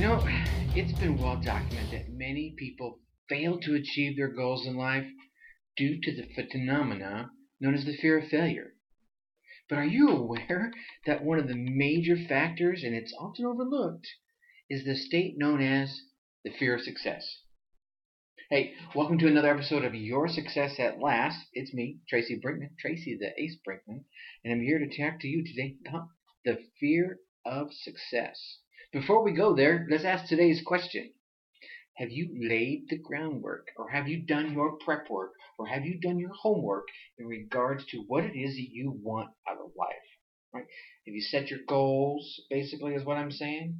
You know, it's been well documented that many people fail to achieve their goals in life due to the phenomena known as the fear of failure. But are you aware that one of the major factors, and it's often overlooked, is the state known as the fear of success? Hey, welcome to another episode of Your Success at Last. It's me, Tracy Brinkmann, Tracy the Ace Brinkmann, and I'm here to talk to you today about the fear of success. Before we go there, let's ask today's question. Have you laid the groundwork, or have you done your prep work, or have you done your homework in regards to what it is that you want out of life? Right? Have you set your goals? Basically, is what I'm saying.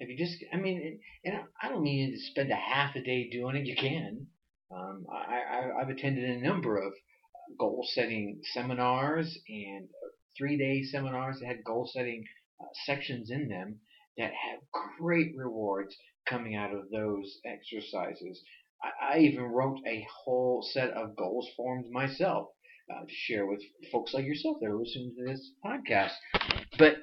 Have you just? I mean, and I don't mean to spend a half a day doing it. You can. Um, I, I've attended a number of goal setting seminars and three day seminars that had goal setting uh, sections in them that have great rewards coming out of those exercises. I, I even wrote a whole set of goals forms myself uh, to share with folks like yourself that are listening to this podcast. But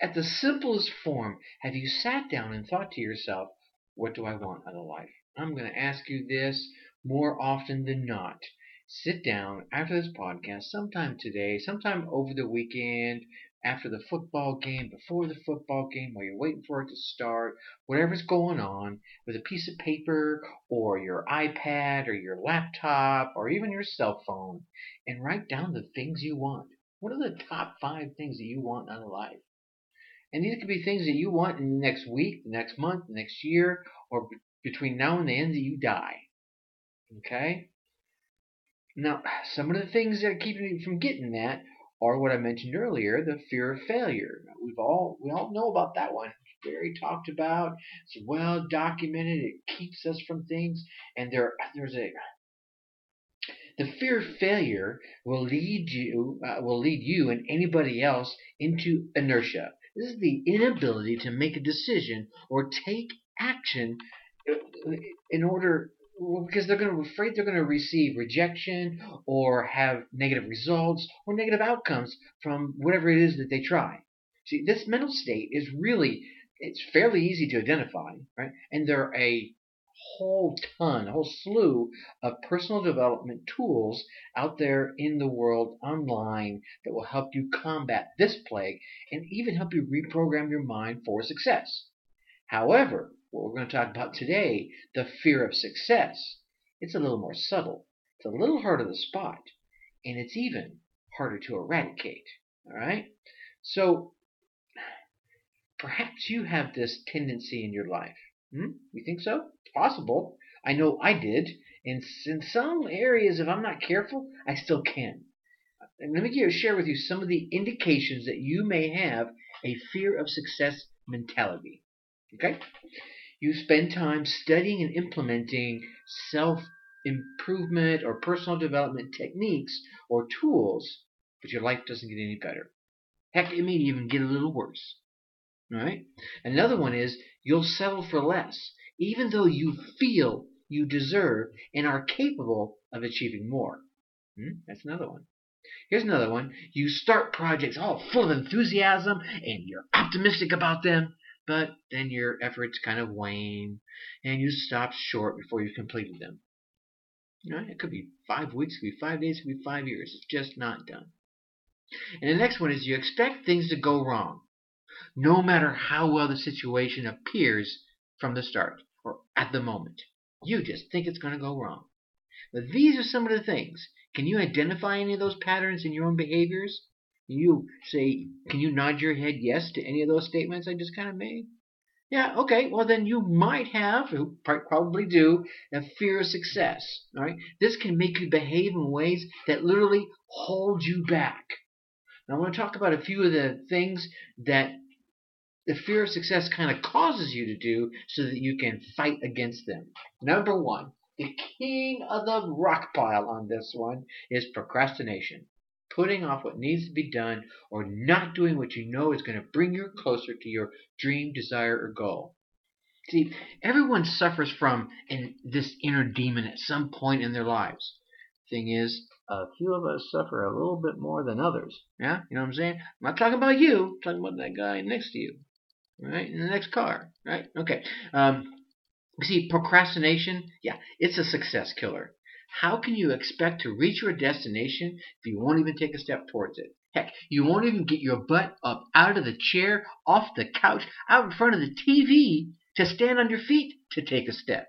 at the simplest form, have you sat down and thought to yourself, what do I want out of life? I'm going to ask you this more often than not. Sit down after this podcast, sometime today, sometime over the weekend, after the football game, before the football game, while you're waiting for it to start, whatever's going on, with a piece of paper or your iPad or your laptop or even your cell phone, and write down the things you want. What are the top five things that you want out of life? And these could be things that you want in the next week, the next month, the next year, or b- between now and the end that you die. Okay? Now, some of the things that are keeping you from getting that or what I mentioned earlier, the fear of failure. We've all we all know about that one. It's very talked about. It's well documented. It keeps us from things, and there there's a the fear of failure will lead you uh, will lead you and anybody else into inertia. This is the inability to make a decision or take action in order well, because they're going to afraid they're going to receive rejection or have negative results or negative outcomes from whatever it is that they try. See, this mental state is really it's fairly easy to identify, right? And there are a whole ton, a whole slew of personal development tools out there in the world online that will help you combat this plague and even help you reprogram your mind for success. However, what we're going to talk about today, the fear of success, it's a little more subtle. It's a little harder to spot, and it's even harder to eradicate. All right? So, perhaps you have this tendency in your life. Hmm? You think so? Possible. I know I did. And in some areas, if I'm not careful, I still can. And let me give, share with you some of the indications that you may have a fear of success mentality. Okay? You spend time studying and implementing self improvement or personal development techniques or tools, but your life doesn't get any better. Heck, it may even get a little worse. All right? Another one is you'll settle for less, even though you feel you deserve and are capable of achieving more. Hmm? That's another one. Here's another one. You start projects all full of enthusiasm and you're optimistic about them, but then your efforts kind of wane and you stop short before you've completed them. You know, it could be five weeks, it could be five days, it could be five years. It's just not done. And the next one is you expect things to go wrong, no matter how well the situation appears from the start or at the moment. You just think it's going to go wrong. But these are some of the things. Can you identify any of those patterns in your own behaviors? You say, can you nod your head yes to any of those statements I just kind of made? Yeah, okay, well then you might have, you probably do, a fear of success. All right, this can make you behave in ways that literally hold you back. Now I want to talk about a few of the things that the fear of success kind of causes you to do so that you can fight against them. Number one, the king of the rock pile on this one is procrastination putting off what needs to be done, or not doing what you know is going to bring you closer to your dream, desire, or goal. See, everyone suffers from in this inner demon at some point in their lives. Thing is, a few of us suffer a little bit more than others. Yeah, you know what I'm saying? I'm not talking about you. I'm talking about that guy next to you. right? In the next car, right? Okay. Um, see, procrastination, yeah, it's a success killer. How can you expect to reach your destination if you won't even take a step towards it? Heck, you won't even get your butt up out of the chair, off the couch, out in front of the TV to stand on your feet to take a step.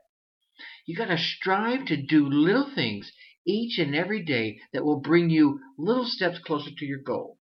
You got to strive to do little things each and every day that will bring you little steps closer to your goal.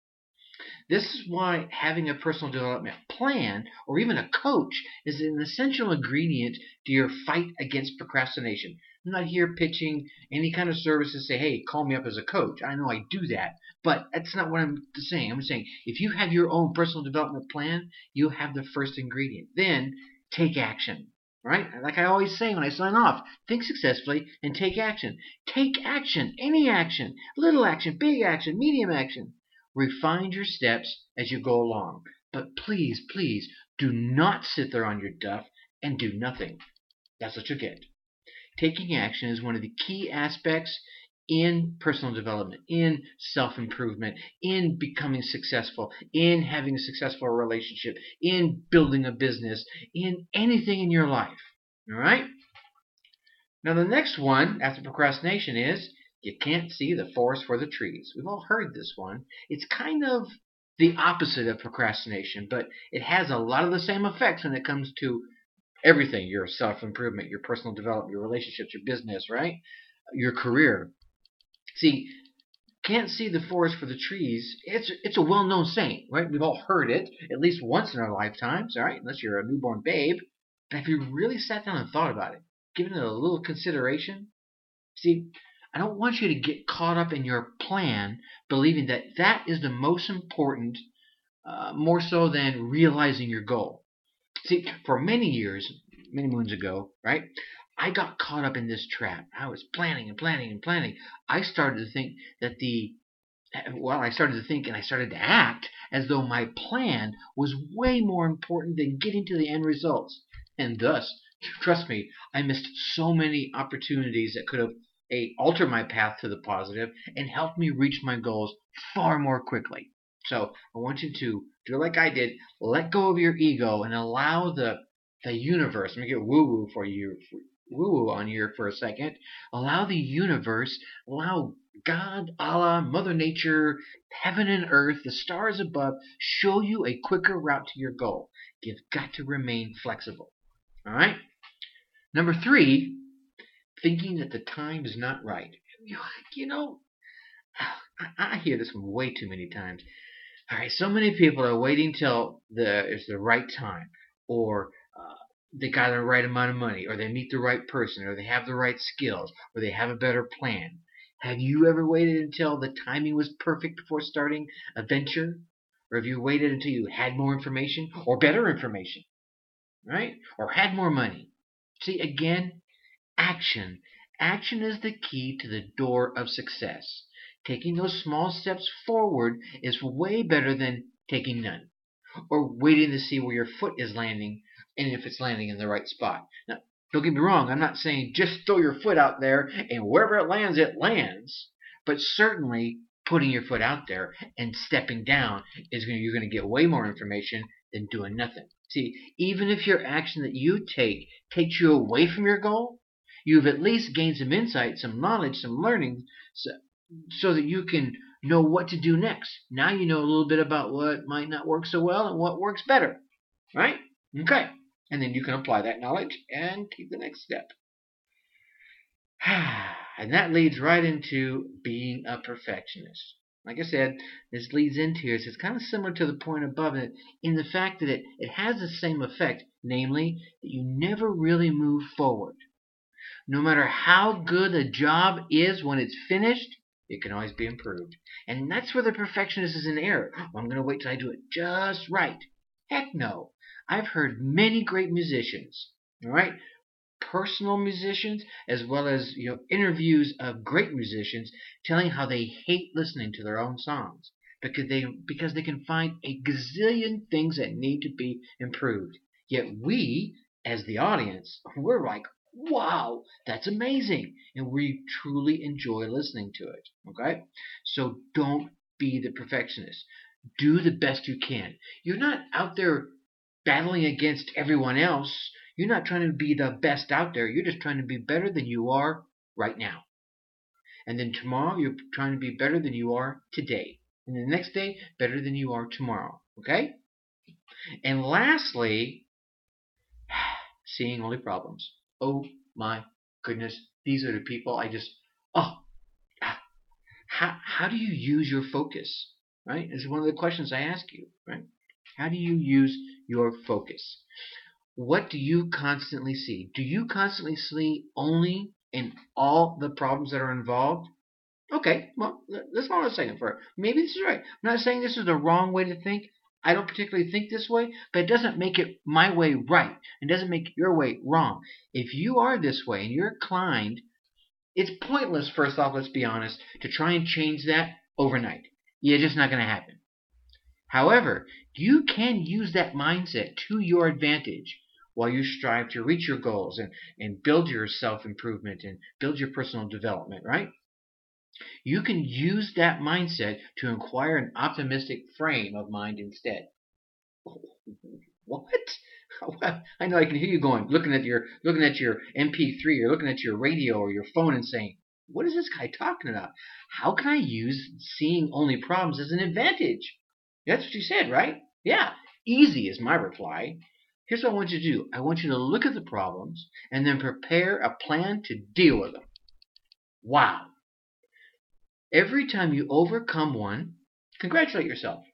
This is why having a personal development plan or even a coach is an essential ingredient to your fight against procrastination. I'm not here pitching any kind of service to say, hey, call me up as a coach. I know I do that, but that's not what I'm saying. I'm saying if you have your own personal development plan, you have the first ingredient. Then take action. Right? Like I always say when I sign off, think successfully and take action. Take action, any action, little action, big action, medium action. Refine your steps as you go along. But please, please do not sit there on your duff and do nothing. That's what you get. Taking action is one of the key aspects in personal development, in self improvement, in becoming successful, in having a successful relationship, in building a business, in anything in your life. All right? Now, the next one after procrastination is you can't see the forest for the trees. We've all heard this one. It's kind of the opposite of procrastination, but it has a lot of the same effects when it comes to everything your self improvement, your personal development, your relationships, your business, right? Your career. See, can't see the forest for the trees. It's it's a well-known saying, right? We've all heard it at least once in our lifetimes, all right? Unless you're a newborn babe. But if you really sat down and thought about it, given it a little consideration, see, I don't want you to get caught up in your plan, believing that that is the most important, uh, more so than realizing your goal. See, for many years, many moons ago, right? I got caught up in this trap. I was planning and planning and planning. I started to think that the well, I started to think and I started to act as though my plan was way more important than getting to the end results. And thus, trust me, I missed so many opportunities that could have a altered my path to the positive and helped me reach my goals far more quickly. So I want you to do like I did, let go of your ego and allow the the universe. Let me get woo woo for you woo woo on here for a second. Allow the universe, allow God, Allah, Mother Nature, heaven and earth, the stars above, show you a quicker route to your goal. You've got to remain flexible. All right? Number three, thinking that the time is not right. You know, I hear this way too many times. All right, so many people are waiting till the it's the right time, or uh, they got the right amount of money, or they meet the right person, or they have the right skills, or they have a better plan. Have you ever waited until the timing was perfect before starting a venture? Or have you waited until you had more information or better information? Right? Or had more money? See, again, action. Action is the key to the door of success. Taking those small steps forward is way better than taking none. Or waiting to see where your foot is landing and if it's landing in the right spot. Now, don't get me wrong, I'm not saying just throw your foot out there and wherever it lands, it lands. But certainly putting your foot out there and stepping down is going to, you're going to get way more information than doing nothing. See, even if your action that you take takes you away from your goal, you've at least gained some insight, some knowledge, some learning, so, that you can know what to do next. Now you know a little bit about what might not work so well and what works better. Right? Okay. And then you can apply that knowledge and take the next step. and that leads right into being a perfectionist. Like I said, this leads into is it's kind of similar to the point above it in the fact that it, it has the same effect, namely that you never really move forward. No matter how good a job is when it's finished, it can always be improved. And that's where the perfectionist is in error. Well, I'm going to wait till I do it just right. Heck no. I've heard many great musicians, all right, personal musicians as well as you know interviews of great musicians telling how they hate listening to their own songs because they because they can find a gazillion things that need to be improved. Yet we, as the audience, we're like, wow, that's amazing. And we truly enjoy listening to it. Okay? So don't be the perfectionist. Do the best you can. You're not out there battling against everyone else. You're not trying to be the best out there. You're just trying to be better than you are right now. And then tomorrow, you're trying to be better than you are today. And the next day, better than you are tomorrow. Okay? And lastly, seeing only problems. Oh my goodness. These are the people I just, oh, how, how do you use your focus? Right? This is one of the questions I ask you, right? How do you use your focus? What do you constantly see? Do you constantly see only in all the problems that are involved? Okay, well, let's hold on a second for it. Maybe this is right. I'm not saying this is the wrong way to think. I don't particularly think this way, but it doesn't make it my way right. It doesn't make your way wrong. If you are this way and you're inclined, it's pointless, first off, let's be honest, to try and change that overnight. Yeah, just not going to happen. However, you can use that mindset to your advantage while you strive to reach your goals and, and build your self improvement and build your personal development, right? You can use that mindset to acquire an optimistic frame of mind instead. What? I know I can hear you going, looking at your looking at your MP3 or looking at your radio or your phone and saying, "What is this guy talking about? How can I use seeing only problems as an advantage?" That's what you said, right? Yeah, easy is my reply. Here's what I want you to do. I want you to look at the problems and then prepare a plan to deal with them. Wow. Every time you overcome one, congratulate yourself,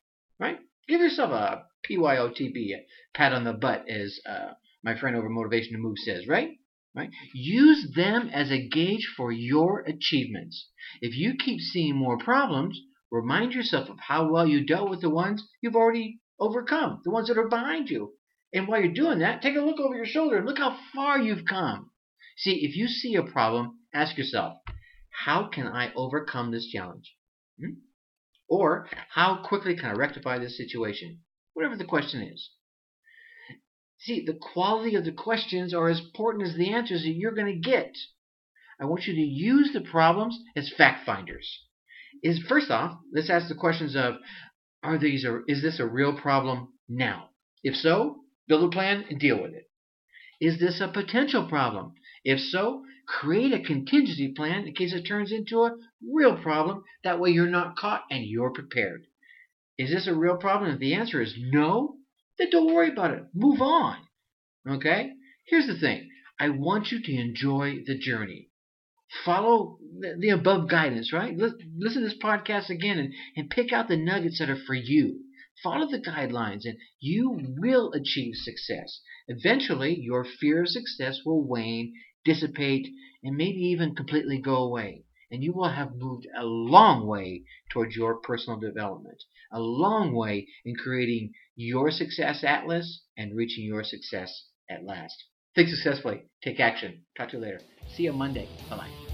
right? Give yourself a PYOTB, a pat on the butt, as uh, my friend over Motivation to Move says, right? Right? Use them as a gauge for your achievements. If you keep seeing more problems, remind yourself of how well you dealt with the ones you've already overcome, the ones that are behind you. And while you're doing that, take a look over your shoulder and look how far you've come. See, if you see a problem, ask yourself, how can I overcome this challenge? Hmm? Or how quickly can I rectify this situation? Whatever the question is. See, the quality of the questions are as important as the answers that you're going to get. I want you to use the problems as fact finders. Is first off, let's ask the questions of are these a, is this a real problem now? If so, build a plan and deal with it. Is this a potential problem? If so, create a contingency plan in case it turns into a real problem. That way you're not caught and you're prepared. Is this a real problem? If the answer is no, then don't worry about it. Move on. Okay? Here's the thing I want you to enjoy the journey. Follow the above guidance, right? Listen to this podcast again and, and pick out the nuggets that are for you. Follow the guidelines and you will achieve success. Eventually, your fear of success will wane, dissipate, and maybe even completely go away. And you will have moved a long way towards your personal development, a long way in creating your success atlas and reaching your success at last. Think successfully. Take action. Talk to you later. See you Monday. Bye bye.